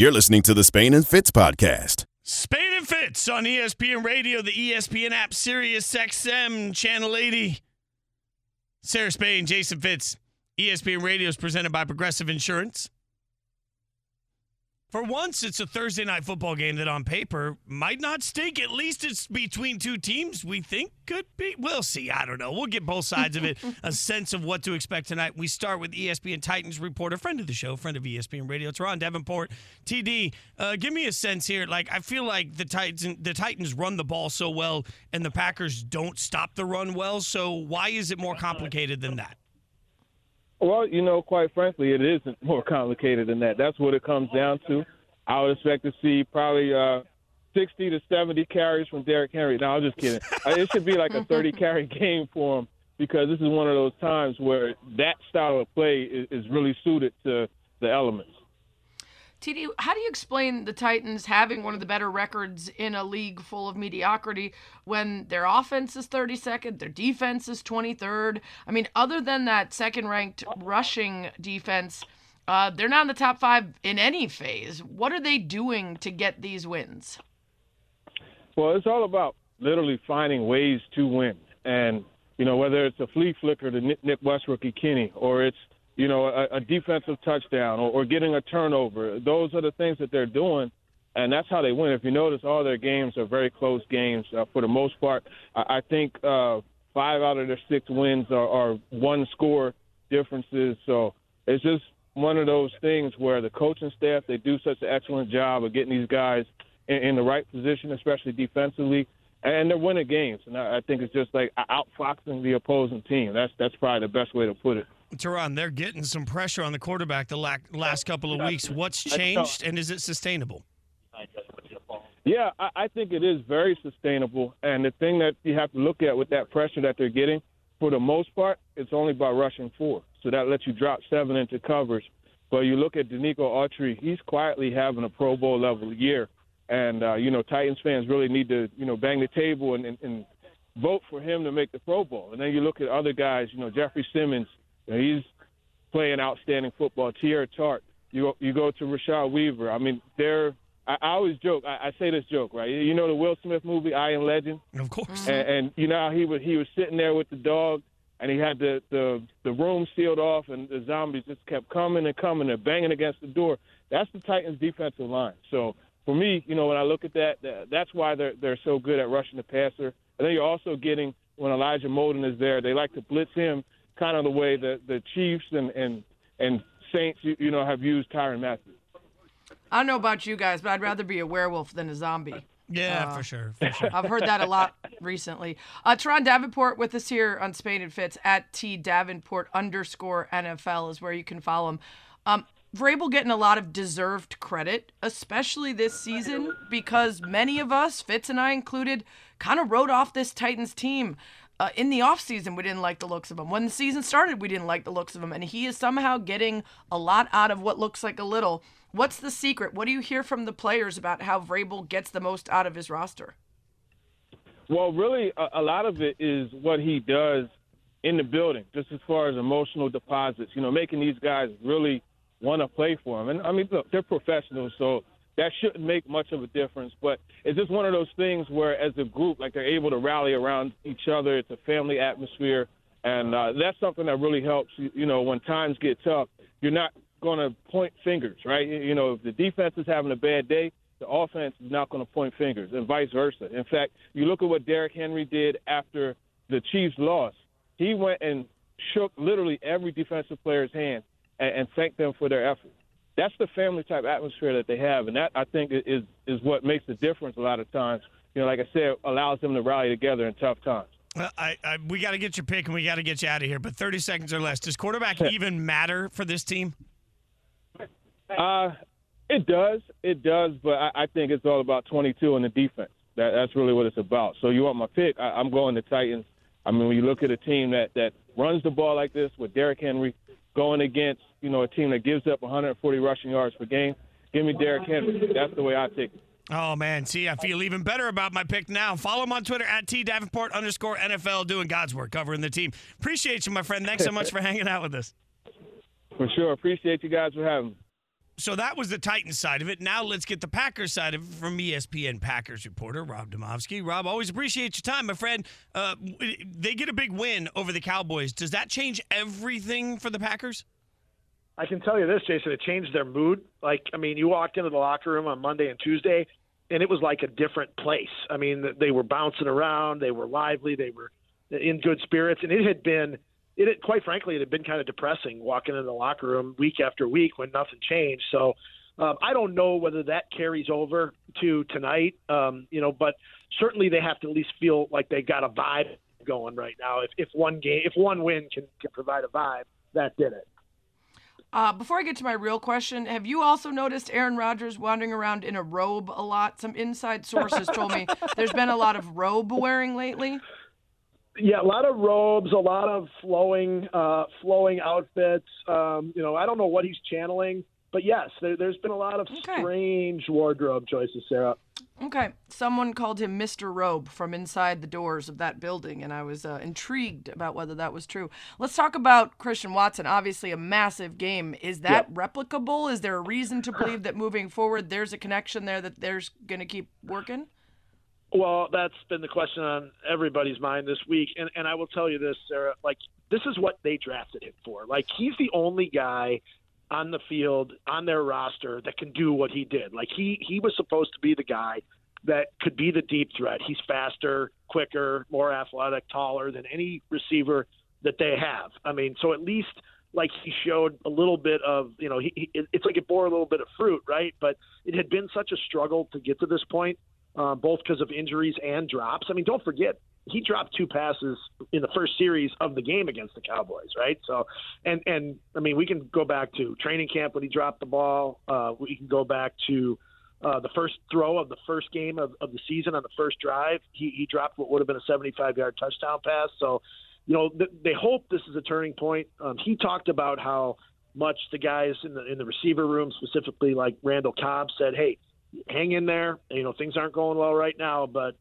You're listening to the Spain and Fitz podcast. Spain and Fitz on ESPN Radio, the ESPN app, Sirius XM, Channel 80. Sarah Spain, Jason Fitz. ESPN Radio is presented by Progressive Insurance. For once, it's a Thursday night football game that on paper might not stink. At least it's between two teams we think could be. We'll see. I don't know. We'll get both sides of it, a sense of what to expect tonight. We start with ESPN Titans reporter, friend of the show, friend of ESPN Radio, Turron Davenport. TD, uh, give me a sense here. Like, I feel like the Titans, the Titans run the ball so well, and the Packers don't stop the run well. So, why is it more complicated than that? Well, you know, quite frankly, it isn't more complicated than that. That's what it comes down to. I would expect to see probably uh, 60 to 70 carries from Derrick Henry. No, I'm just kidding. Uh, it should be like a 30 carry game for him because this is one of those times where that style of play is, is really suited to the elements. TD, how do you explain the Titans having one of the better records in a league full of mediocrity when their offense is 32nd, their defense is 23rd? I mean, other than that second ranked rushing defense, uh, they're not in the top five in any phase. What are they doing to get these wins? Well, it's all about literally finding ways to win. And, you know, whether it's a flea flicker to Nick, Westbrook Kenny or it's, you know, a, a defensive touchdown or, or getting a turnover, those are the things that they're doing. And that's how they win. If you notice, all their games are very close games uh, for the most part. I, I think uh, five out of their six wins are, are one score differences. So it's just one of those things where the coaching staff they do such an excellent job of getting these guys in, in the right position, especially defensively, and they're winning games. And I, I think it's just like outfoxing the opposing team. That's that's probably the best way to put it. Turron, they're getting some pressure on the quarterback the last couple of weeks. What's changed, and is it sustainable? Yeah, I, think it is very sustainable. And the thing that you have to look at with that pressure that they're getting, for the most part, it's only by rushing four. So that lets you drop seven into covers. But you look at Denico Autry, he's quietly having a Pro Bowl level year. And, uh, you know, Titans fans really need to, you know, bang the table and, and, and vote for him to make the Pro Bowl. And then you look at other guys, you know, Jeffrey Simmons, you know, he's playing outstanding football. Teair Tart, you, you go to Rashad Weaver. I mean, they're I, I always joke. I, I say this joke, right? You know the Will Smith movie, I Am Legend, Of course. Mm-hmm. and, and you know how he was he was sitting there with the dog, and he had the the the room sealed off, and the zombies just kept coming and coming and banging against the door. That's the Titans' defensive line. So for me, you know, when I look at that, that that's why they're they're so good at rushing the passer. And then you're also getting when Elijah Molden is there, they like to blitz him, kind of the way that the Chiefs and and and Saints, you, you know, have used Tyrann Mathieu. I don't know about you guys, but I'd rather be a werewolf than a zombie. Yeah, Uh, for sure. For sure. I've heard that a lot recently. Uh, Turron Davenport with us here on Spain and Fitz at T Davenport underscore NFL is where you can follow him. Um, Vrabel getting a lot of deserved credit, especially this season, because many of us, Fitz and I included, kind of wrote off this Titans team. Uh, in the off season, we didn't like the looks of him. When the season started, we didn't like the looks of him. And he is somehow getting a lot out of what looks like a little. What's the secret? What do you hear from the players about how Vrabel gets the most out of his roster? Well, really, a, a lot of it is what he does in the building, just as far as emotional deposits. You know, making these guys really want to play for him. And I mean, look, they're professionals, so that shouldn't make much of a difference. But it's just one of those things where, as a group, like they're able to rally around each other. It's a family atmosphere, and uh, that's something that really helps. You, know, when times get tough, you're not going to point fingers, right? You know, if the defense is having a bad day, the offense is not going to point fingers, and vice versa. In fact, you look at what Derrick Henry did after the Chiefs lost. He went and shook literally every defensive player's hand and, and thanked them for their effort. That's the family type atmosphere that they have, and that I think is is what makes the difference a lot of times. You know, like I said, allows them to rally together in tough times. Well, I, I, we got to get your pick and we got to get you out of here. But 30 seconds or less. Does quarterback even matter for this team? Uh, it does, it does, but I, I think it's all about 22 in the defense. That, that's really what it's about. So you want my pick? I, I'm going to Titans. I mean, when you look at a team that that runs the ball like this with Derrick Henry going against you know a team that gives up 140 rushing yards per game, give me Derrick Henry. That's the way I take it. Oh man, see, I feel even better about my pick now. Follow him on Twitter at T Davenport underscore NFL, doing God's work, covering the team. Appreciate you, my friend. Thanks so much for hanging out with us. For sure. Appreciate you guys for having me. So that was the Titans side of it. Now let's get the Packers side of it from ESPN Packers reporter Rob Demovsky. Rob, always appreciate your time, my friend. Uh, they get a big win over the Cowboys. Does that change everything for the Packers? I can tell you this, Jason. It changed their mood. Like, I mean, you walked into the locker room on Monday and Tuesday, and it was like a different place. I mean, they were bouncing around, they were lively, they were in good spirits, and it had been, it had, quite frankly, it had been kind of depressing walking in the locker room week after week when nothing changed. So. Um, I don't know whether that carries over to tonight, um, you know, but certainly they have to at least feel like they've got a vibe going right now. If, if one game, if one win can, can provide a vibe, that did it. Uh, before I get to my real question, have you also noticed Aaron Rodgers wandering around in a robe a lot? Some inside sources told me there's been a lot of robe wearing lately. Yeah, a lot of robes, a lot of flowing, uh, flowing outfits. Um, you know, I don't know what he's channeling, but yes, there, has been a lot of Okay. strange wardrobe choices, Sarah. Okay, someone called him Mr. Robe from inside the doors of that building, and I was uh, intrigued about whether that was true. Let's talk about Christian Watson. Obviously, a massive game. Is that replicable? Is there a reason to believe that moving forward, there's a connection there that there's going to keep working? Well, that's been the question on everybody's mind this week, and and I will tell you this, Sarah. Like this is what they drafted him for. Like he's the only guy on the field on their roster that can do what he did. Like he he was supposed to be the guy that could be the deep threat. He's faster, quicker, more athletic, taller than any receiver that they have. I mean, so at least like he showed a little bit of, you know, he, he it's like it bore a little bit of fruit, right? But it had been such a struggle to get to this point, uh, both because of injuries and drops. I mean, don't forget he dropped two passes in the first series of the game against the Cowboys, right? So, and and I mean, we can go back to training camp when he dropped the ball. Uh, we can go back to uh, the first throw of the first game of, of the season on the first drive. He, he dropped what would have been a 75 yard touchdown pass. So, you know, th- they hope this is a turning point. Um, he talked about how much the guys in the in the receiver room, specifically like Randall Cobb, said, "Hey, hang in there. You know, things aren't going well right now, but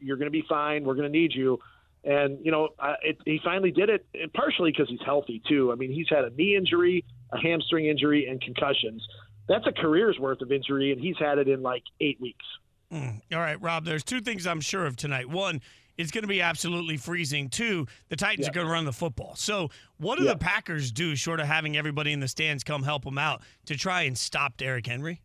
you're going to be fine. We're going to need you." And you know, uh, it, he finally did it, and partially because he's healthy too. I mean, he's had a knee injury, a hamstring injury, and concussions. That's a career's worth of injury, and he's had it in like eight weeks. Mm. All right, Rob, there's two things I'm sure of tonight. One, it's going to be absolutely freezing. Two, the Titans Yeah. are going to run the football. So, what do Yeah. the Packers do, short of having everybody in the stands come help them out, to try and stop Derrick Henry?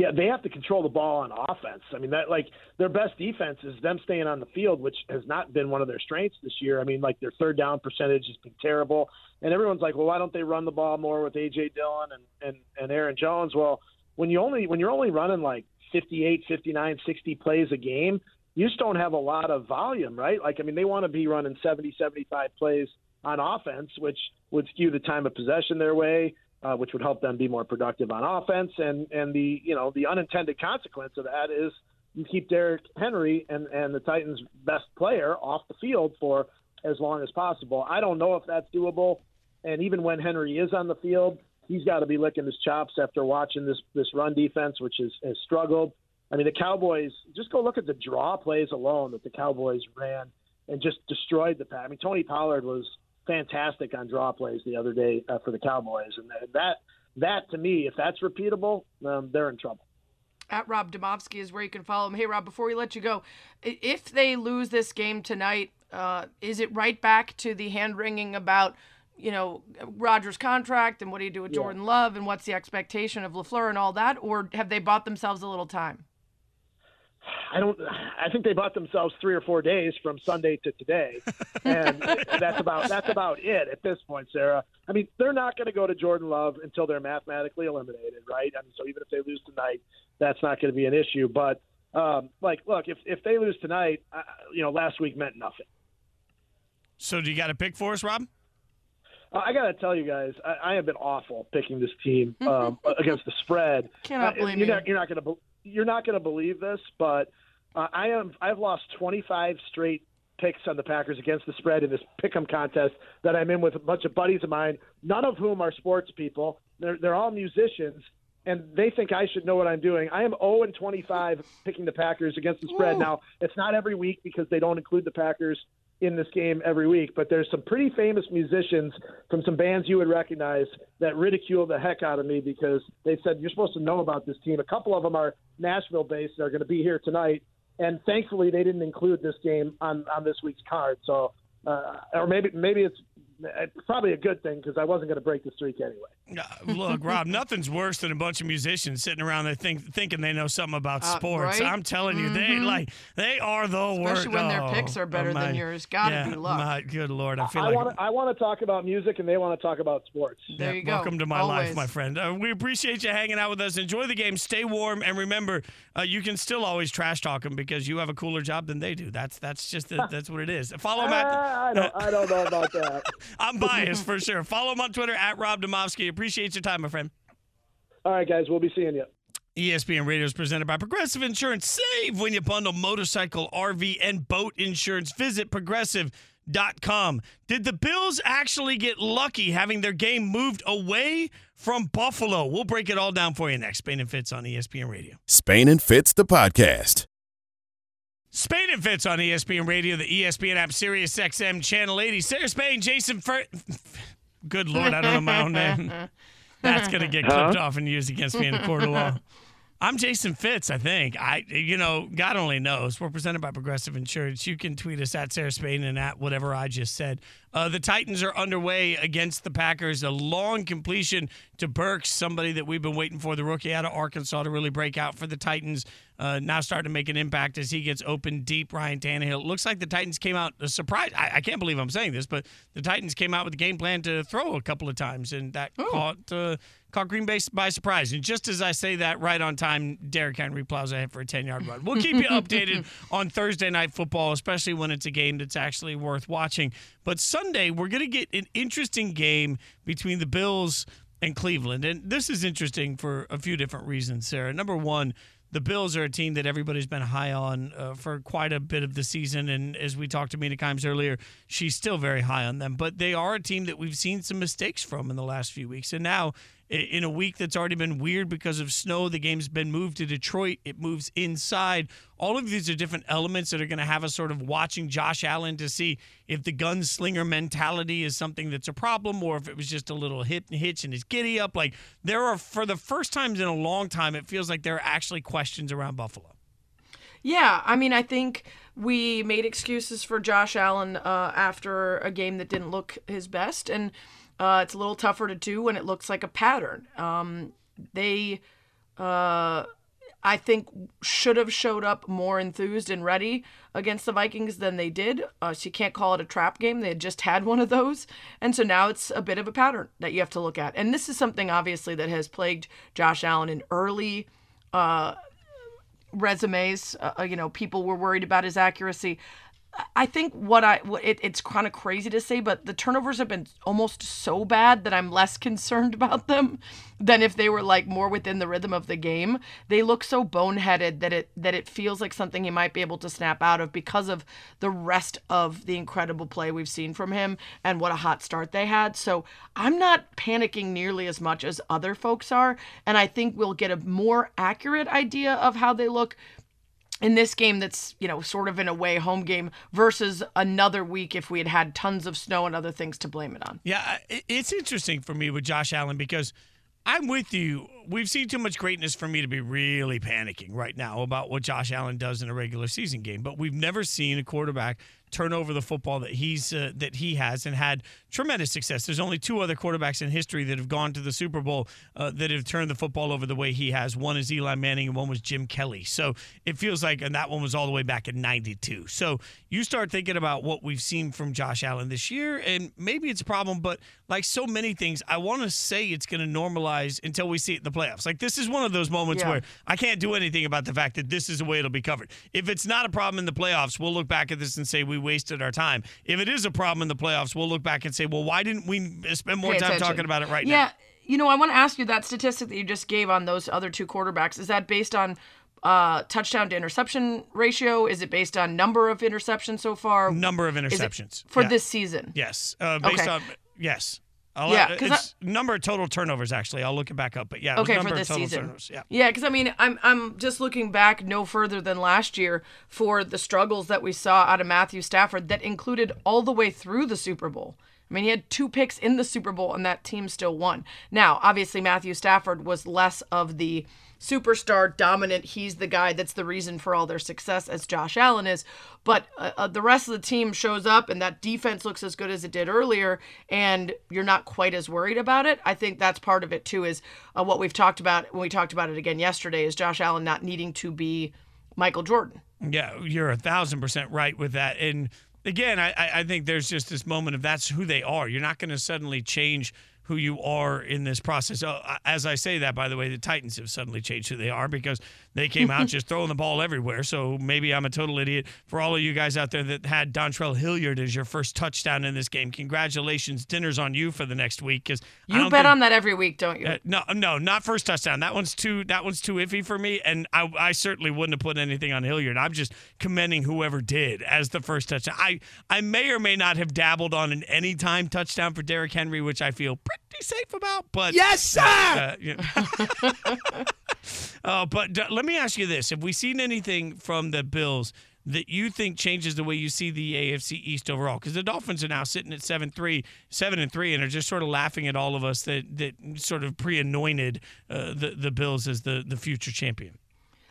Yeah, they have to control the ball on offense. I mean, that like their best defense is them staying on the field, which has not been one of their strengths this year. I mean, like their third down percentage has been terrible, and everyone's like, well, why don't they run the ball more with AJ Dillon and and and Aaron Jones? Well, when you only when you're only running like 58, 59, 60 plays a game, you just don't have a lot of volume, right? Like, I mean, they want to be running 70, 75 plays on offense, which would skew the time of possession their way uh, which would help them be more productive on offense. And and the you know the unintended consequence of that is you keep Derrick Henry and and the Titans' best player off the field for as long as possible. I don't know if that's doable. And even when Henry is on the field, he's got to be licking his chops after watching this this run defense, which has, has struggled. I mean, the Cowboys. Just go look at the draw plays alone that the Cowboys ran and just destroyed the pass. I mean, Tony Pollard was fantastic on draw plays the other day uh, for the Cowboys, and that that to me, if that's repeatable, um, they're in trouble. At Rob Demovsky is where you can follow him. Hey, Rob, before we let you go, if they lose this game tonight, uh, is it right back to the hand wringing about, you know, Rodgers' contract and what do you do with Yeah. Jordan Love and what's the expectation of LaFleur and all that? Or have they bought themselves a little time? I don't. I think they bought themselves three or four days from Sunday to today, and that's about that's about it at this point, Sarah. I mean, they're not going to go to Jordan Love until they're mathematically eliminated, right? I mean, so even if they lose tonight, that's not going to be an issue. But um, like, look, if if they lose tonight, uh, you know, last week meant nothing. So, do you got a pick for us, Rob? Uh, I got to tell you guys, I, I have been awful picking this team um, against the spread. Cannot Uh, blame you're you. Not, you're not going to you're not going to believe this, but uh, I am I've lost 25 straight picks on the Packers against the spread in this pick'em contest that I'm in with a bunch of buddies of mine, none of whom are sports people. They're they're all musicians. And they think I should know what I'm doing. I am 0 and 25 picking the Packers against the spread. Ooh. Now it's not every week because they don't include the Packers in this game every week, but there's some pretty famous musicians from some bands you would recognize that ridicule the heck out of me because they said you're supposed to know about this team. A couple of them are Nashville based. They're going to be here tonight, and thankfully they didn't include this game on on this week's card. So, uh, or maybe maybe it's probably a good thing because I wasn't going to break the streak anyway. Uh, look, Rob, nothing's worse than a bunch of musicians sitting around there think, thinking they know something about Uh, sports. right? I'm telling you, they Mhm. like they are the worst. Especially when their Oh, picks are better oh, than my- yours. Gotta yeah, be luck. My good lord, I feel I like want to I want to talk about music and they want to talk about sports. There Yeah, you go. Welcome to my life, my friend. Uh, we appreciate you hanging out with us. Enjoy the game. Stay warm, and remember, uh, you can still always trash talk them because you have a cooler job than they do. That's that's just the, that's what it is. Follow them at. Ah, I don't I don't know about that. I'm biased for sure. Follow him on Twitter at Rob Demovsky. Appreciate your time, my friend. All right, guys, we'll be seeing you. ESPN Radio is presented by Progressive Insurance. Save when you bundle motorcycle, RV, and boat insurance. Visit progressive.com. Did the Bills actually get lucky having their game moved away from Buffalo? We'll break it all down for you next. Spain and Fitz on ESPN Radio. Spain and Fitz, the podcast. Spain and Fitz on ESPN Radio, the ESPN app, Sirius XM, Channel 80. Sarah Spain, Jason Fer. Good Lord, I don't know my own name. That's going to get clipped off and used against me in a court of law. I'm Jason Fitz, I think. I, you know, God only knows. We're presented by Progressive Insurance. You can tweet us at Sarah Spain and at whatever I just said. Uh, the Titans are underway against the Packers. A long completion to Burks, somebody that we've been waiting for, the rookie out of Arkansas, to really break out for the Titans. Uh, now starting to make an impact as he gets open deep. Ryan Tannehill. It looks like the Titans came out a surprise. I, I can't believe I'm saying this, but the Titans came out with a game plan to throw a couple of times, and that caught uh, caught Green Bay by surprise. And just as I say that, right on time, Derrick Henry plows ahead for a 10 yard run. We'll keep you updated on Thursday night football, especially when it's a game that's actually worth watching. But Sunday, we're going to get an interesting game between the Bills and Cleveland. And this is interesting for a few different reasons, Sarah. Number one, the Bills are a team that everybody's been high on uh, for quite a bit of the season. And as we talked to Mina Kimes earlier, she's still very high on them. But they are a team that we've seen some mistakes from in the last few weeks. And now, in a week that's already been weird because of snow, the game's been moved to Detroit. It moves inside. All of these are different elements that are going to have us sort of watching Josh Allen to see if the gunslinger mentality is something that's a problem or if it was just a little hit and hitch and his giddy up. Like there are, for the first times in a long time, it feels like there are actually questions around Buffalo. Yeah, I mean, I think we made excuses for Josh Allen uh, after a game that didn't look his best, and uh, it's a little tougher to do when it looks like a pattern. Um, they, uh, I think, should have showed up more enthused and ready against the Vikings than they did. Uh, so you can't call it a trap game. They had just had one of those, and so now it's a bit of a pattern that you have to look at. And this is something obviously that has plagued Josh Allen in early resumes. Uh, you know, people were worried about his accuracy. I think what I it, it's kind of crazy to say, but the turnovers have been almost so bad that I'm less concerned about them than if they were like more within the rhythm of the game. They look so boneheaded that it that it feels like something he might be able to snap out of because of the rest of the incredible play we've seen from him and what a hot start they had. So I'm not panicking nearly as much as other folks are, and I think we'll get a more accurate idea of how they look in this game that's you know sort of in a way home game versus another week if we had had tons of snow and other things to blame it on Yeah, it's interesting for me with Josh Allen because I'm with you. We've seen too much greatness for me to be really panicking right now about what Josh Allen does in a regular season game. But we've never seen a quarterback turn over the football that he's uh, that he has and had tremendous success. There's only two other quarterbacks in history that have gone to the Super Bowl uh, that have turned the football over the way he has. One is Eli Manning and one was Jim Kelly. So it feels like, and that one was all the way back in '92. So you start thinking about what we've seen from Josh Allen this year, and maybe it's a problem, but like so many things, I want to say it's going to normalize until we see it in the playoffs. Like this is one of those moments Yeah. where I can't do anything about the fact that this is the way it'll be covered. If it's not a problem in the playoffs, we'll look back at this and say we wasted our time. If it is a problem in the playoffs, we'll look back and say, well, why didn't we spend more Pay time attention. talking about it right yeah now? Yeah. You know i want to ask you that statistic that you just gave on those other two quarterbacks is that based on uh, touchdown to interception ratio is it based on number of interceptions so far Number of interceptions for Yeah. this season Yes, uh, based Okay. on yes. I'll, Yeah, uh, 'cause it's number of total turnovers actually. I'll look it back up, but yeah, Okay, for number of this total season. turnovers. Yeah. Yeah, because I mean, I'm I'm just looking back no further than last year for the struggles that we saw out of Matthew Stafford that included all the way through the Super Bowl. I mean, he had two picks in the Super Bowl, and that team still won. Now, obviously, Matthew Stafford was less of the superstar dominant. He's the guy that's the reason for all their success, as Josh Allen is. But uh, uh, the rest of the team shows up, and that defense looks as good as it did earlier, and you're not quite as worried about it. I think that's part of it too. Is uh, what we've talked about when we talked about it again yesterday. Is Josh Allen not needing to be Michael Jordan? Yeah, you're a thousand percent right with that. And again, I, I think there's just this moment of that's who they are. You're not going to suddenly change who you are in this process. Uh, as I say that, by the way, the Titans have suddenly changed who they are because they came out just throwing the ball everywhere. So maybe I'm a total idiot. For all of you guys out there that had Dontrell Hilliard as your first touchdown in this game, congratulations. Dinner's on you for the next week because You bet on that every week, don't you? uh, no, no, not first touchdown. That one's too. That one's too iffy for me, and I, I certainly wouldn't have put anything on Hilliard. I'm just commending whoever did as the first touchdown. I, I may or may not have dabbled on an anytime touchdown for Derrick Henry, which I feel pretty safe about. But Yes, sir! uh, you know. uh, but let me ask you this: Have we seen anything from the Bills? That you think changes the way you see the AFC East overall? Because the Dolphins are now sitting at seven three, seven and three, and are just sort of laughing at all of us that that sort of pre-anointed uh, the the Bills as the the future champion.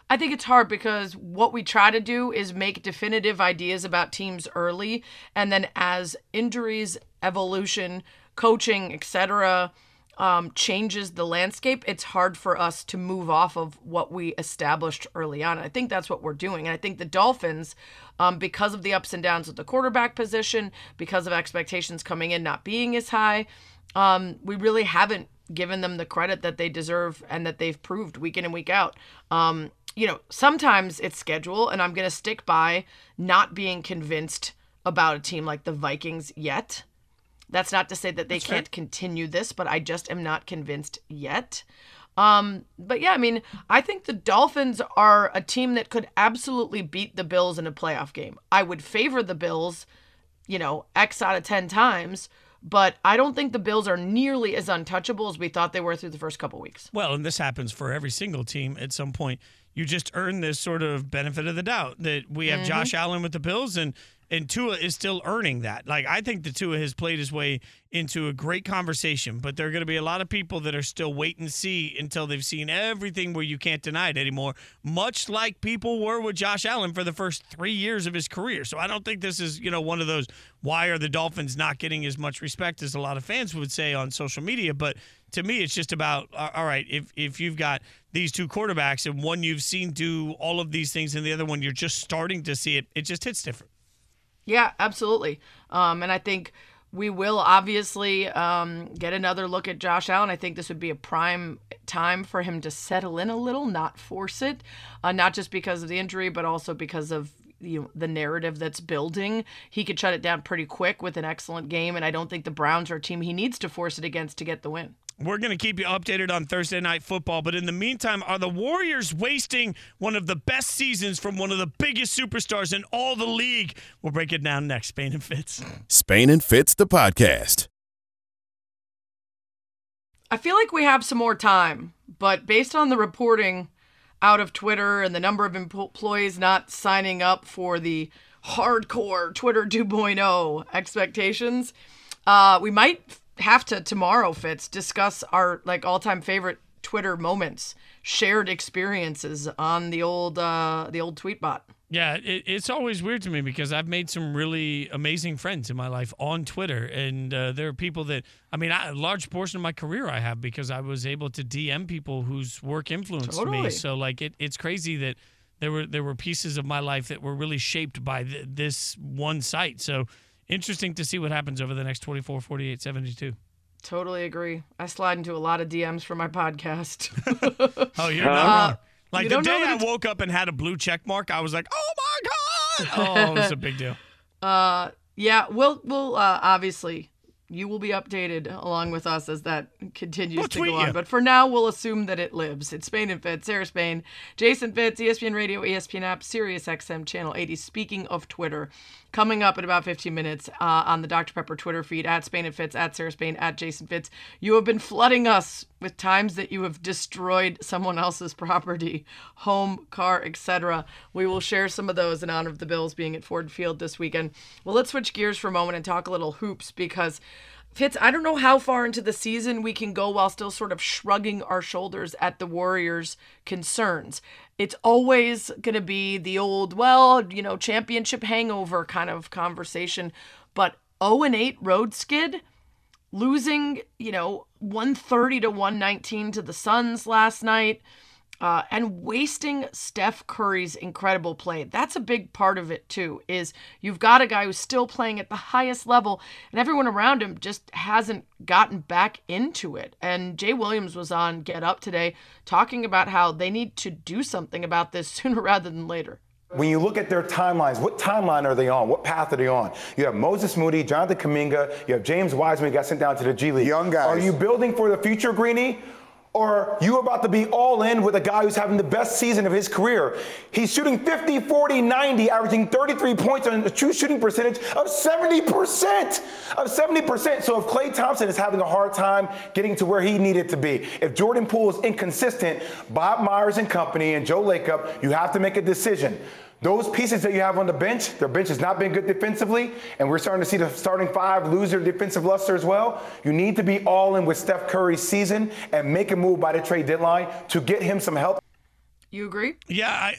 I think it's hard because what we try to do is make definitive ideas about teams early, and then as injuries, evolution, coaching, etc., um, changes the landscape, it's hard for us to move off of what we established early on. I think that's what we're doing, and I think the Dolphins, um, because of the ups and downs of the quarterback position, because of expectations coming in not being as high, um, we really haven't given them the credit that they deserve and that they've proved week in and week out. Um, you know, sometimes it's schedule, and I'm going to stick by not being convinced about a team like the Vikings yet. That's not to say that they can't continue this, but I just am not convinced yet. Um, but yeah, I mean, I think the Dolphins are a team that could absolutely beat the Bills in a playoff game. I would favor the Bills, you know, X out of 10 times, but I don't think the Bills are nearly as untouchable as we thought they were through the first couple weeks. Well, and this happens for every single team at some point. You just earn this sort of benefit of the doubt that we have Josh Allen with the Bills and and Tua is still earning that. Like I think the Tua has played his way into a great conversation, but there are going to be a lot of people that are still wait and see until they've seen everything where you can't deny it anymore. Much like people were with Josh Allen for the first three years of his career. So I don't think this is you know one of those why are the Dolphins not getting as much respect as a lot of fans would say on social media, but to me it's just about all right if if you've got these two quarterbacks and one you've seen do all of these things and the other one you're just starting to see it it just hits different Yeah, absolutely. Um, and I think we will obviously um, get another look at Josh Allen. I think this would be a prime time for him to settle in a little, not force it, uh, not just because of the injury, but also because of you know, the narrative that's building. He could shut it down pretty quick with an excellent game, and I don't think the Browns are a team he needs to force it against to get the win. We're going to keep you updated on Thursday night football, but in the meantime, are the Warriors wasting one of the best seasons from one of the biggest superstars in all the league? We'll break it down next. Spain and Fitz. Spain and Fitz, the podcast. I feel like we have some more time, but based on the reporting out of Twitter and the number of employees not signing up for the hardcore Twitter 2.0 expectations, uh, we might have to tomorrow, Fitz, discuss our like all-time favorite Twitter moments, shared experiences on the old uh, the old tweet bot. Yeah, it, it's always weird to me because I've made some really amazing friends in my life on Twitter, and uh, there are people that I mean, I, a large portion of my career I have because I was able to DM people whose work influenced me. So like, it, it's crazy that there were there were pieces of my life that were really shaped by th- this one site. So interesting to see what happens over the next 24, 48, 72. Totally agree. I slide into a lot of DMs for my podcast. Oh, you're not Uh, wrong. Like you the day I woke up and had a blue check mark, I was like, "Oh my god!" Oh, it was a big deal. Uh, yeah, we'll we'll uh, obviously you will be updated along with us as that continues We'll to go on. you. But for now, we'll assume that it lives. It's Spain and Fitz, Sarah Spain, Jason Fitz, ESPN Radio, ESPN app, Sirius XM Channel 80. Speaking of Twitter, coming up in about 15 minutes uh, on the Dr. Pepper Twitter feed at Spain and Fitz, at Sarah Spain, at Jason Fitz. You have been flooding us with times that you have destroyed someone else's property, home, car, etc. We will share some of those in honor of the Bills being at Ford Field this weekend. Well, let's switch gears for a moment and talk a little hoops because Fitz, I don't know how far into the season we can go while still sort of shrugging our shoulders at the Warriors' concerns. It's always going to be the old, well, you know, championship hangover kind of conversation. But 0 and 8 road skid, losing, you know, 130 to 119 to the Suns last night, uh, and wasting Steph Curry's incredible play. That's a big part of it too. Is you've got a guy who's still playing at the highest level, and everyone around him just hasn't gotten back into it. And Jay Williams was on Get Up today talking about how they need to do something about this sooner rather than later. When you look at their timelines, what timeline are they on? What path are they on? You have Moses Moody, Jonathan Kuminga, you have James Wiseman, who got sent down to the G League. Young guys. Are you building for the future, Greeny? Or you about to be all in with a guy who's having the best season of his career? He's shooting 50, 40, 90, averaging 33 points on a true shooting percentage of 70%. Of 70%. So if Klay Thompson is having a hard time getting to where he needed to be, if Jordan Poole is inconsistent, Bob Myers and company and Joe Lacob, you have to make a decision. Those pieces that you have on the bench, their bench has not been good defensively, and we're starting to see the starting five lose their defensive luster as well. You need to be all in with Steph Curry's season and make a move by the trade deadline to get him some help. You agree? Yeah, I,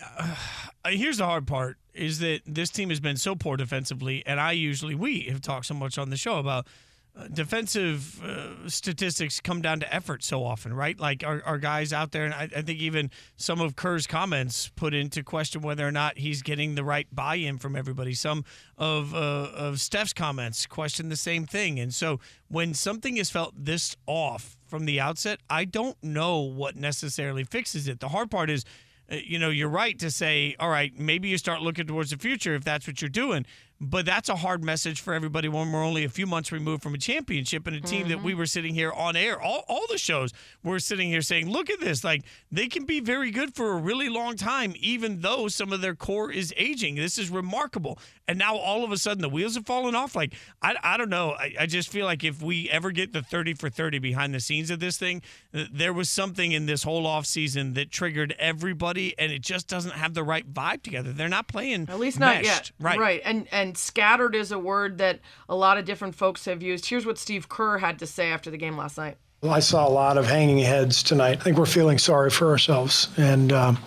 uh, here's the hard part is that this team has been so poor defensively, and I usually we have talked so much on the show about defensive uh, statistics come down to effort so often, right? Like our, our guys out there, and I, I think even some of Kerr's comments put into question whether or not he's getting the right buy-in from everybody. Some of uh, of Steph's comments question the same thing, and so when something is felt this off from the outset, I don't know what necessarily fixes it. The hard part is uh, you know, you're right to say, all right, maybe you start looking towards the future if that's what you're doing. But that's a hard message for everybody when we're only a few months removed from a championship and a team that we mm-hmm. were sitting here on air, all, all the shows, we're sitting here saying, look at this. Like, they can be very good for a really long time, even though some of their core is aging. This is remarkable. And now all of a sudden the wheels have fallen off. Like, I, I don't know. I, I just feel like if we ever get the 30 for 30 behind the scenes of this thing, there was something in this whole offseason that triggered everybody, and it just doesn't have the right vibe together. They're not playing At least not meshed. yet. Right. Right. And and scattered is a word that a lot of different folks have used. Here's what Steve Kerr had to say after the game last night. Well, I saw a lot of hanging heads tonight. I think we're feeling sorry for ourselves, and um,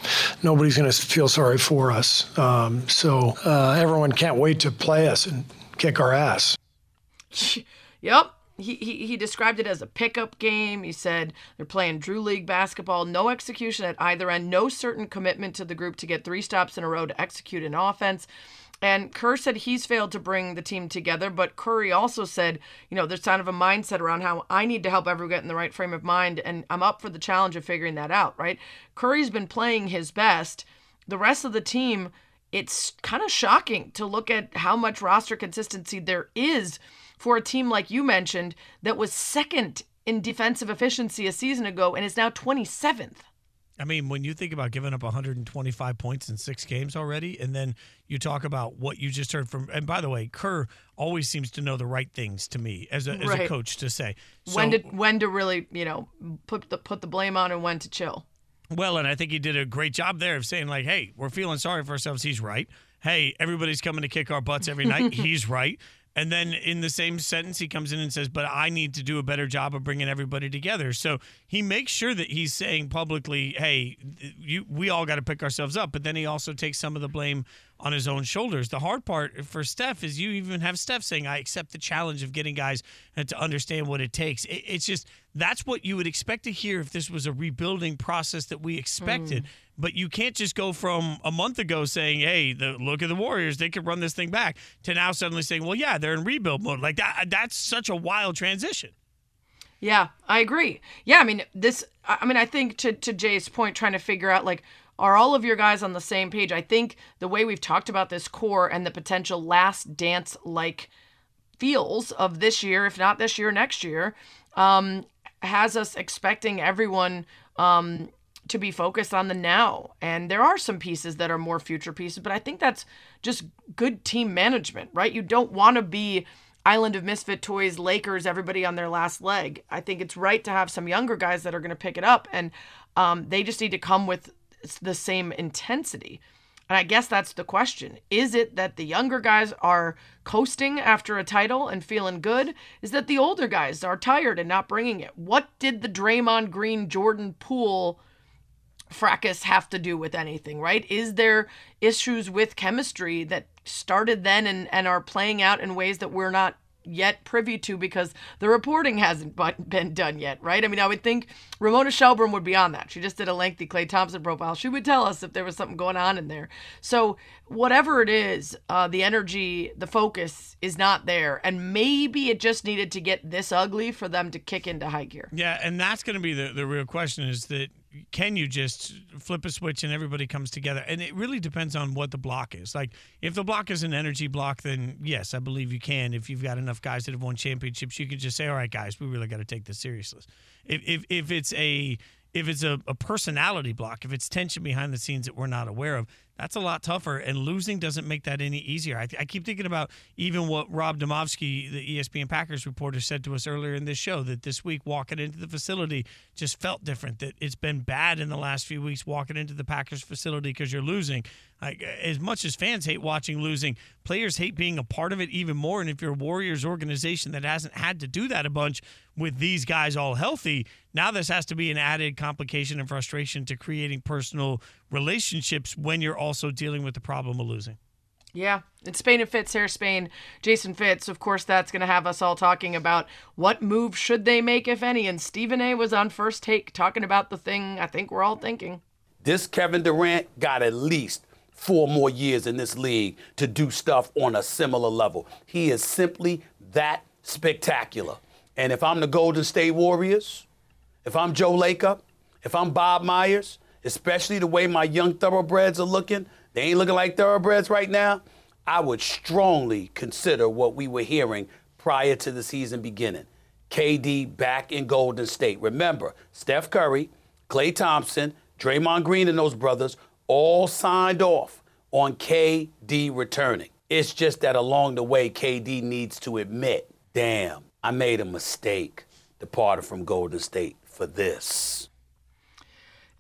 nobody's going to feel sorry for us. Um, so uh, everyone can't wait to play us and kick our ass. Yep. He, he, he described it as a pickup game. He said they're playing Drew League basketball, no execution at either end, no certain commitment to the group to get three stops in a row to execute an offense. And Kerr said he's failed to bring the team together, but Curry also said, you know, there's kind of a mindset around how I need to help everyone get in the right frame of mind, and I'm up for the challenge of figuring that out, right? Curry's been playing his best. The rest of the team, it's kind of shocking to look at how much roster consistency there is for a team like you mentioned that was second in defensive efficiency a season ago and is now 27th. I mean, when you think about giving up 125 points in six games already, and then you talk about what you just heard from, and by the way, Kerr always seems to know the right things to me as a, as a coach to say. when to when to really, you know, put the put the blame on and when to chill. Well, and I think he did a great job there of saying, like, hey, we're feeling sorry for ourselves. He's right. Hey, everybody's coming to kick our butts every night. He's right. And then in the same sentence, he comes in and says, but I need to do a better job of bringing everybody together. So he makes sure that he's saying publicly, hey, you, we all got to pick ourselves up. But then he also takes some of the blame on his own shoulders. The hard part for Steph is you even have Steph saying, I accept the challenge of getting guys to understand what it takes. It, it's just, that's what you would expect to hear if this was a rebuilding process that we expected. Mm. But you can't just go from a month ago saying, "Hey, the look at the Warriors; they could run this thing back," to now suddenly saying, "Well, yeah, they're in rebuild mode." Like that. That's such a wild transition. Yeah, I agree. Yeah, I mean this. I mean, I think to to Jay's point, trying to figure out like, are all of your guys on the same page? I think the way we've talked about this core and the potential last dance like feels of this year, if not this year, next year, um, has us expecting everyone um, to be focused on the now. And there are some pieces that are more future pieces, but I think that's just good team management, right? You don't want to be Island of Misfit Toys, Lakers, everybody on their last leg. I think it's right to have some younger guys that are going to pick it up, and um, they just need to come with the same intensity. And I guess that's the question. Is it that the younger guys are coasting after a title and feeling good? Is that the older guys are tired and not bringing it? What did the Draymond Green Jordan Poole fracas have to do with anything, right? Is there issues with chemistry that started then and, and are playing out in ways that we're not yet privy to because the reporting hasn't been done yet, right? I mean, I would think Ramona Shelburne would be on that. She just did a lengthy Klay Thompson profile. She would tell us if there was something going on in there. So, whatever it is, uh, the energy, the focus is not there. And maybe it just needed to get this ugly for them to kick into high gear. Yeah, and that's going to be the, the real question is that can you just flip a switch and everybody comes together? And it really depends on what the block is. Like, if the block is an energy block, then yes, I believe you can. If you've got enough guys that have won championships, you can just say, "All right, guys, we really got to take this seriously." If if if it's a if it's a, a personality block, if it's tension behind the scenes that we're not aware of, that's a lot tougher. And losing doesn't make that any easier. I, th- I keep thinking about even what Rob Demovsky, the ESPN Packers reporter, said to us earlier in this show that this week walking into the facility just felt different. That it's been bad in the last few weeks walking into the Packers facility because you're losing. Like as much as fans hate watching losing, players hate being a part of it even more. And if you're a Warriors organization that hasn't had to do that a bunch with these guys all healthy, now this has to be an added complication and frustration to creating personal relationships when you're also dealing with the problem of losing. Yeah, it's Spain and Fitz here, Spain. Jason Fitz, of course, that's going to have us all talking about what move should they make, if any. And Stephen A was on first take talking about the thing I think we're all thinking. This Kevin Durant got at least four more years in this league to do stuff on a similar level. He is simply that spectacular. And if I'm the Golden State Warriors, if I'm Joe Lacob, if I'm Bob Myers, especially the way my young thoroughbreds are looking, they ain't looking like thoroughbreds right now. I would strongly consider what we were hearing prior to the season beginning. KD back in Golden State. Remember, Steph Curry, Klay Thompson, Draymond Green, and those brothers all signed off on KD returning. It's just that along the way, KD needs to admit, damn, I made a mistake departing from Golden State for this.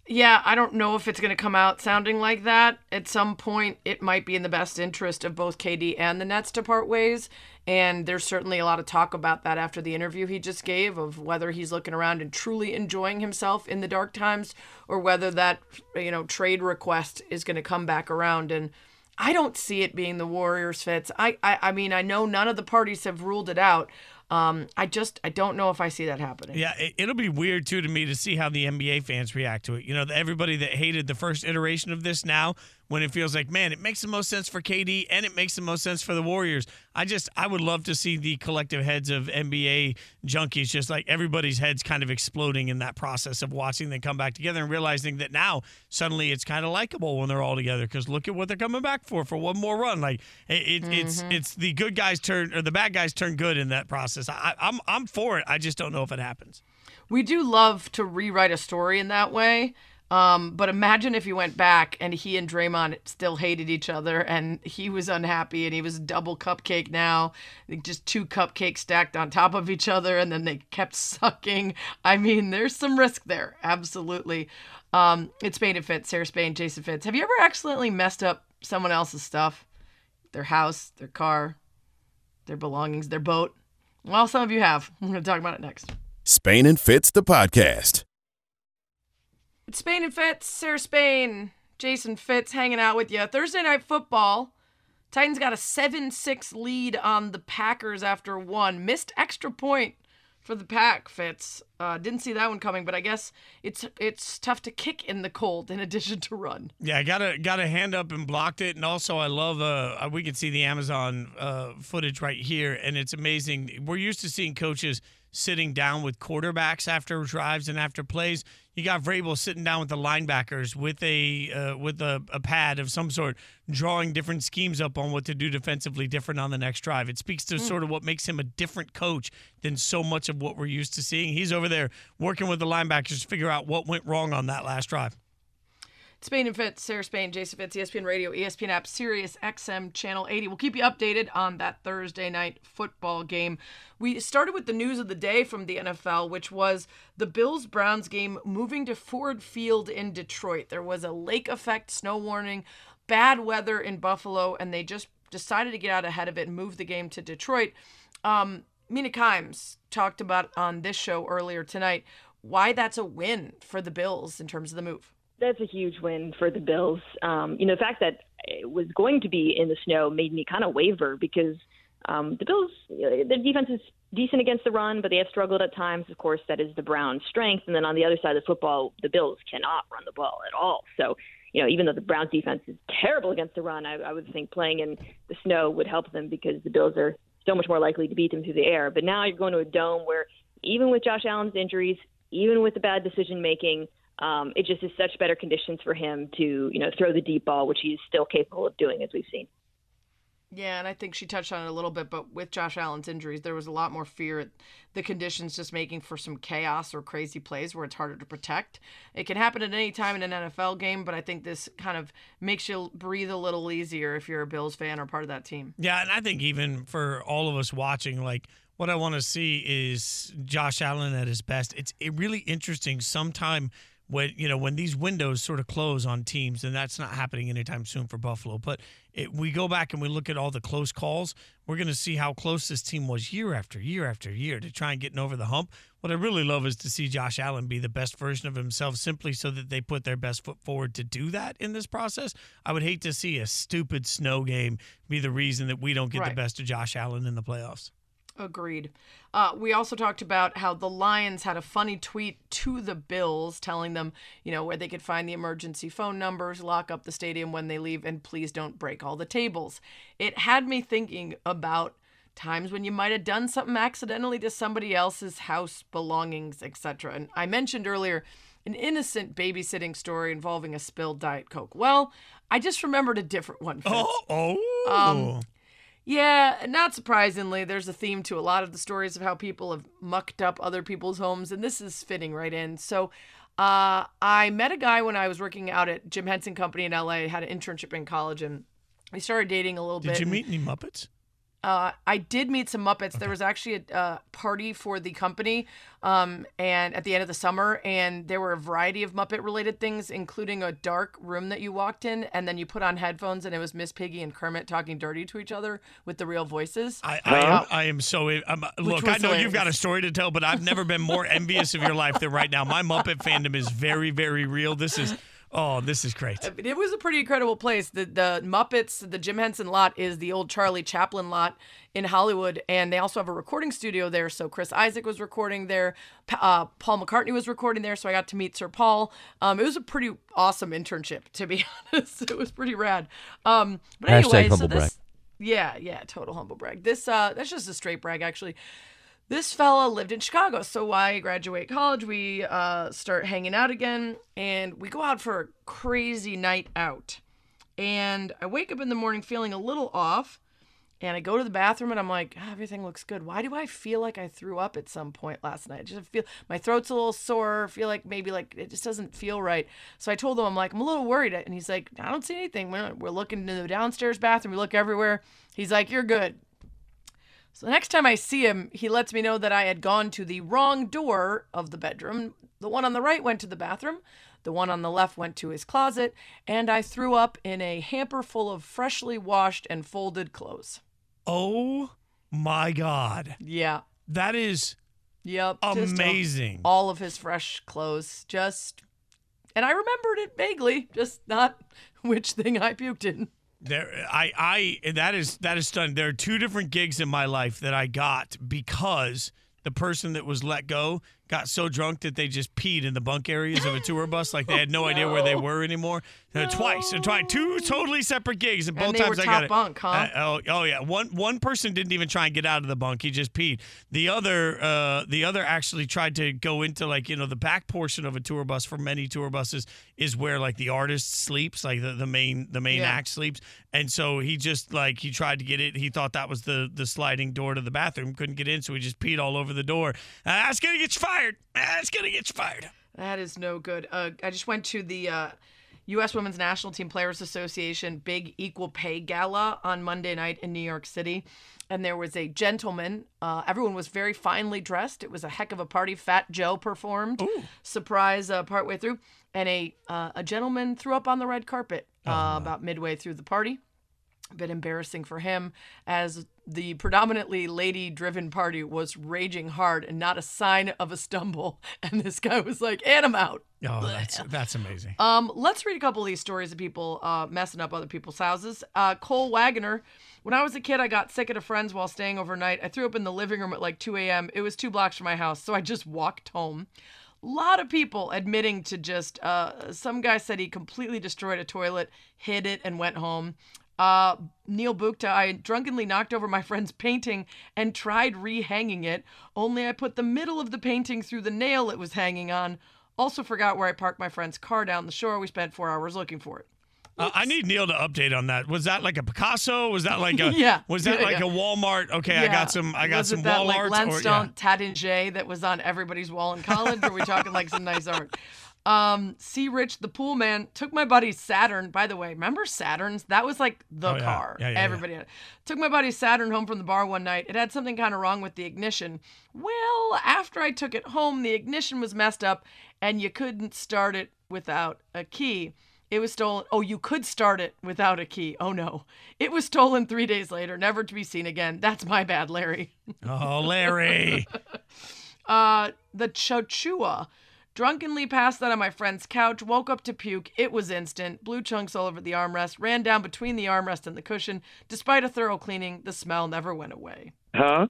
Yeah, I don't know if it's going to come out sounding like that. At some point, it might be in the best interest of both KD and the Nets to part ways. And there's certainly a lot of talk about that after the interview he just gave of whether he's looking around and truly enjoying himself in the dark times or whether that, you know, trade request is going to come back around. And I don't see it being the Warriors Fitz. I, I, I mean, I know none of the parties have ruled it out, um, I just I don't know if I see that happening. Yeah, it, will be weird too to me to see how the NBA fans react to it. You know, everybody that hated the first iteration of this now when it feels like, man, it makes the most sense for KD and it makes the most sense for the Warriors. I just, I would love to see the collective heads of NBA junkies, just like everybody's heads kind of exploding in that process of watching them come back together and realizing that now suddenly it's kind of likable when they're all together because look at what they're coming back for for one more run. Like it, it, mm-hmm. it's it's the good guys turn or the bad guys turn good in that process. I, I'm I'm for it. I just don't know if it happens. We do love to rewrite a story in that way. Um, but imagine if you went back and he and Draymond still hated each other and he was unhappy and he was double cupcake now, just two cupcakes stacked on top of each other and then they kept sucking. I mean, there's some risk there. Absolutely. Um, it's Spain and Fitz, Sarah Spain, Jason Fitz. Have you ever accidentally messed up someone else's stuff? Their house, their car, their belongings, their boat? Well, some of you have. I'm going to talk about it next. Spain and Fitz, the podcast. It's Spain and Fitz, Sarah Spain, Jason Fitz hanging out with you. Thursday night football. Titans got a 7 6 lead on the Packers after one. Missed extra point for the pack, Fitz. Uh, didn't see that one coming, but I guess it's it's tough to kick in the cold in addition to run. Yeah, I got a got a hand up and blocked it, and also I love uh we can see the Amazon uh, footage right here, and it's amazing. We're used to seeing coaches sitting down with quarterbacks after drives and after plays. You got Vrabel sitting down with the linebackers with a uh, with a, a pad of some sort, drawing different schemes up on what to do defensively different on the next drive. It speaks to sort of what makes him a different coach than so much of what we're used to seeing. He's over there working with the linebackers to figure out what went wrong on that last drive. Spain and Fitz, Sarah Spain, Jason Fitz, ESPN Radio, ESPN app, Sirius XM Channel 80. We'll keep you updated on that Thursday night football game. We started with the news of the day from the NFL, which was the Bills Browns game moving to Ford Field in Detroit. There was a lake effect snow warning, bad weather in Buffalo, and they just decided to get out ahead of it and move the game to Detroit. Um, Mina Kimes talked about on this show earlier tonight why that's a win for the Bills in terms of the move that's a huge win for the Bills. Um, you know, the fact that it was going to be in the snow made me kind of waver because um, the Bills, their defense is decent against the run, but they have struggled at times. Of course, that is the Browns' strength. And then on the other side of the football, the Bills cannot run the ball at all. So, you know, even though the Browns' defense is terrible against the run, I, I would think playing in the snow would help them because the Bills are so much more likely to beat them through the air. But now you're going to a dome where, even with Josh Allen's injuries, even with the bad decision making, um, it just is such better conditions for him to, you know, throw the deep ball, which he's still capable of doing, as we've seen. Yeah, and I think she touched on it a little bit, but with Josh Allen's injuries, there was a lot more fear at the conditions just making for some chaos or crazy plays where it's harder to protect. It can happen at any time in an NFL game, but I think this kind of makes you breathe a little easier if you're a Bills fan or part of that team. Yeah, and I think even for all of us watching, like what I want to see is Josh Allen at his best. It's really interesting sometime – when you know when these windows sort of close on teams, and that's not happening anytime soon for Buffalo. But it, we go back and we look at all the close calls. We're going to see how close this team was year after year after year to try and getting over the hump. What I really love is to see Josh Allen be the best version of himself, simply so that they put their best foot forward to do that in this process. I would hate to see a stupid snow game be the reason that we don't get Right. the best of Josh Allen in the playoffs. Agreed. Uh, we also talked about how the Lions had a funny tweet to the Bills telling them, you know, where they could find the emergency phone numbers, lock up the stadium when they leave, and please don't break all the tables. It had me thinking about times when you might have done something accidentally to somebody else's house belongings, etc. And I mentioned earlier an innocent babysitting story involving a spilled Diet Coke. Well, I just remembered a different one. Fitz. Oh, oh. Um, Yeah, not surprisingly, there's a theme to a lot of the stories of how people have mucked up other people's homes, and this is fitting right in. So, uh, I met a guy when I was working out at Jim Henson Company in LA, had an internship in college, and we started dating a little Did bit. Did you meet any Muppets? Uh, I did meet some Muppets. There was actually a uh, party for the company, um, and at the end of the summer, and there were a variety of Muppet-related things, including a dark room that you walked in, and then you put on headphones, and it was Miss Piggy and Kermit talking dirty to each other with the real voices. I, I, am, I am so. I'm, look, I was know you've got a story to tell, but I've never been more envious of your life than right now. My Muppet fandom is very, very real. This is, oh, this is great. It was a pretty incredible place. The the Muppets, the Jim Henson lot is the old Charlie Chaplin lot in Hollywood, and they also have a recording studio there. So Chris Isaak was recording there, uh, Paul McCartney was recording there. So I got to meet Sir Paul. Um, it was a pretty awesome internship, to be honest. It was pretty rad. Um, but Hashtag anyway, so this, brag. yeah, yeah, total humble brag. This uh, that's just a straight brag, actually. This fella lived in Chicago, so I graduate college. We uh, start hanging out again, and we go out for a crazy night out. And I wake up in the morning feeling a little off, and I go to the bathroom, and I'm like, "Ah, everything looks good. Why do I feel like I threw up at some point last night? I just feel my throat's a little sore. Feel like maybe like it just doesn't feel right. So I told him, I'm like, I'm a little worried, and he's like, I don't see anything. We're, we're looking in the downstairs bathroom. We look everywhere. He's like, You're good. So the next time I see him, he lets me know that I had gone to the wrong door of the bedroom. The one on the right went to the bathroom, the one on the left went to his closet, and I threw up in a hamper full of freshly washed and folded clothes. Oh my God, Yeah. that is Yep. amazing. all of his fresh clothes. Just. And I remembered it vaguely, just not which thing I puked in. There, I, I, that is that is stunning. There are two different gigs in my life that I got because the person that was let go got so drunk that they just peed in the bunk areas of a tour bus, like they had no, idea where they were anymore. Uh, Twice, twice, two totally separate gigs, and both And times I got it. bunk, huh? Uh, oh, oh yeah. One one person didn't even try and get out of the bunk; he just peed. The other, uh, the other actually tried to go into like you know the back portion of a tour bus. For many tour buses, is where like the artist sleeps, like the, the main the main Yeah. act sleeps, and so he just like he tried to get it. He thought that was the the sliding door to the bathroom. Couldn't get in, so he just peed all over the door. Uh, that's gonna get you fired. That's gonna get you fired. That is no good. Uh, I just went to the uh, U.S. Women's National Team Players Association big equal pay gala on Monday night in New York City. And there was a gentleman. Uh, everyone was very finely dressed. It was a heck of a party. Fat Joe performed. Surprise uh, partway through. And a, uh, a gentleman threw up on the red carpet uh, about midway through the party. Bit embarrassing for him as the predominantly lady driven party was raging hard and not a sign of a stumble. And this guy was like, and I'm out. Oh, that's that's amazing. Um, let's read a couple of these stories of people uh, messing up other people's houses. Uh, Cole Wagoner. When I was a kid, I got sick at a friend's while staying overnight. I threw up in the living room at like 2 a.m. It was two blocks from my house, so I just walked home. A lot of people admitting to just, uh, some guy said he completely destroyed a toilet, hid it, and went home. Uh, Neil Bukta, I drunkenly knocked over my friend's painting and tried rehanging it, only I put the middle of the painting through the nail it was hanging on. Also forgot where I parked my friend's car down the shore. We spent four hours looking for it. Uh, I need Neil to update on that. Was that like a Picasso? Was that like a Yeah. Was that Yeah, like yeah. a Walmart? Okay, I got some. I got was some it that, wall like art. Lansdowne or, Taddingay that was on everybody's wall in college? or are we talking like some nice art? Um, C. Rich, the pool man, took my buddy's Saturn. By the way, remember Saturns? That was like the Oh, yeah. car. Yeah, yeah. Everybody had it. Took my buddy's Saturn home from the bar one night. It had something kind of wrong with the ignition. Well, after I took it home, the ignition was messed up and you couldn't start it without a key. It was stolen. Oh, you could start it without a key. Oh no. It was stolen three days later, never to be seen again. That's my bad, Larry. Oh, Larry. Uh, the Chochua. Drunkenly passed out on my friend's couch, woke up to puke. It was instant. Blue chunks all over the armrest, ran down between the armrest and the cushion. Despite a thorough cleaning, the smell never went away. Huh?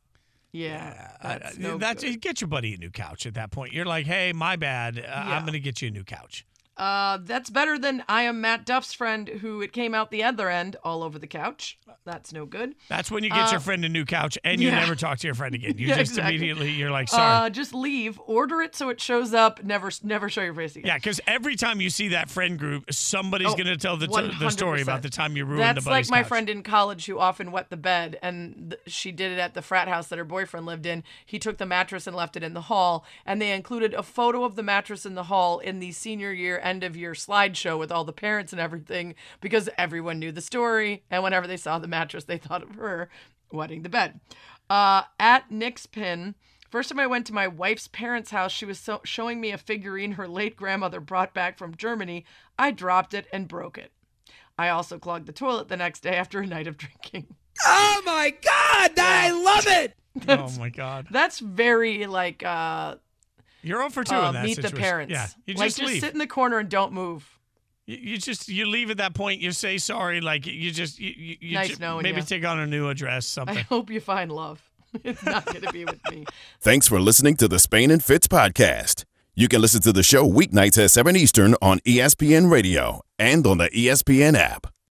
Yeah. That's Uh, no that's good. get your buddy a new couch at that point. You're like, hey, my bad. Uh, Yeah. I'm gonna get you a new couch. Uh, that's better than I am Matt Duff's friend who it came out the other end all over the couch. That's no good. That's when you get your friend a new couch and you Uh, yeah. never talk to your friend again. You Yeah, just exactly. immediately you're like, sorry. Uh, just leave, order it so it shows up. Never, never show your face again. yeah, because every time you see that friend group, somebody's Oh, gonna tell the, the story about the time you ruined the. That's like my couch. friend in college who often wet the bed, and th- she did it at the frat house that her boyfriend lived in. He took the mattress and left it in the hall, and they included a photo of the mattress in the hall in the senior year end of year slideshow with all the parents and everything because everyone knew the story, and whenever they saw the mattress, they thought of her wetting the bed. Uh, at Nick's Pin. First time I went to my wife's parents' house, she was so- showing me a figurine her late grandmother brought back from Germany. I dropped it and broke it. I also clogged the toilet the next day after a night of drinking. Oh my God, I love it. Oh my god. That's very like uh, You're 0 for 2 uh in that meet the parents. Yeah. You like just just sit in the corner and don't move. You, you just you leave at that point. You say sorry. Like you just you, you, you Nice ju- knowing maybe ya. take on a new address. Something. I hope you find love. It's not going to be with me. Thanks for listening to the Spain and Fitz podcast. You can listen to the show weeknights at 7 Eastern on ESPN Radio and on the ESPN app.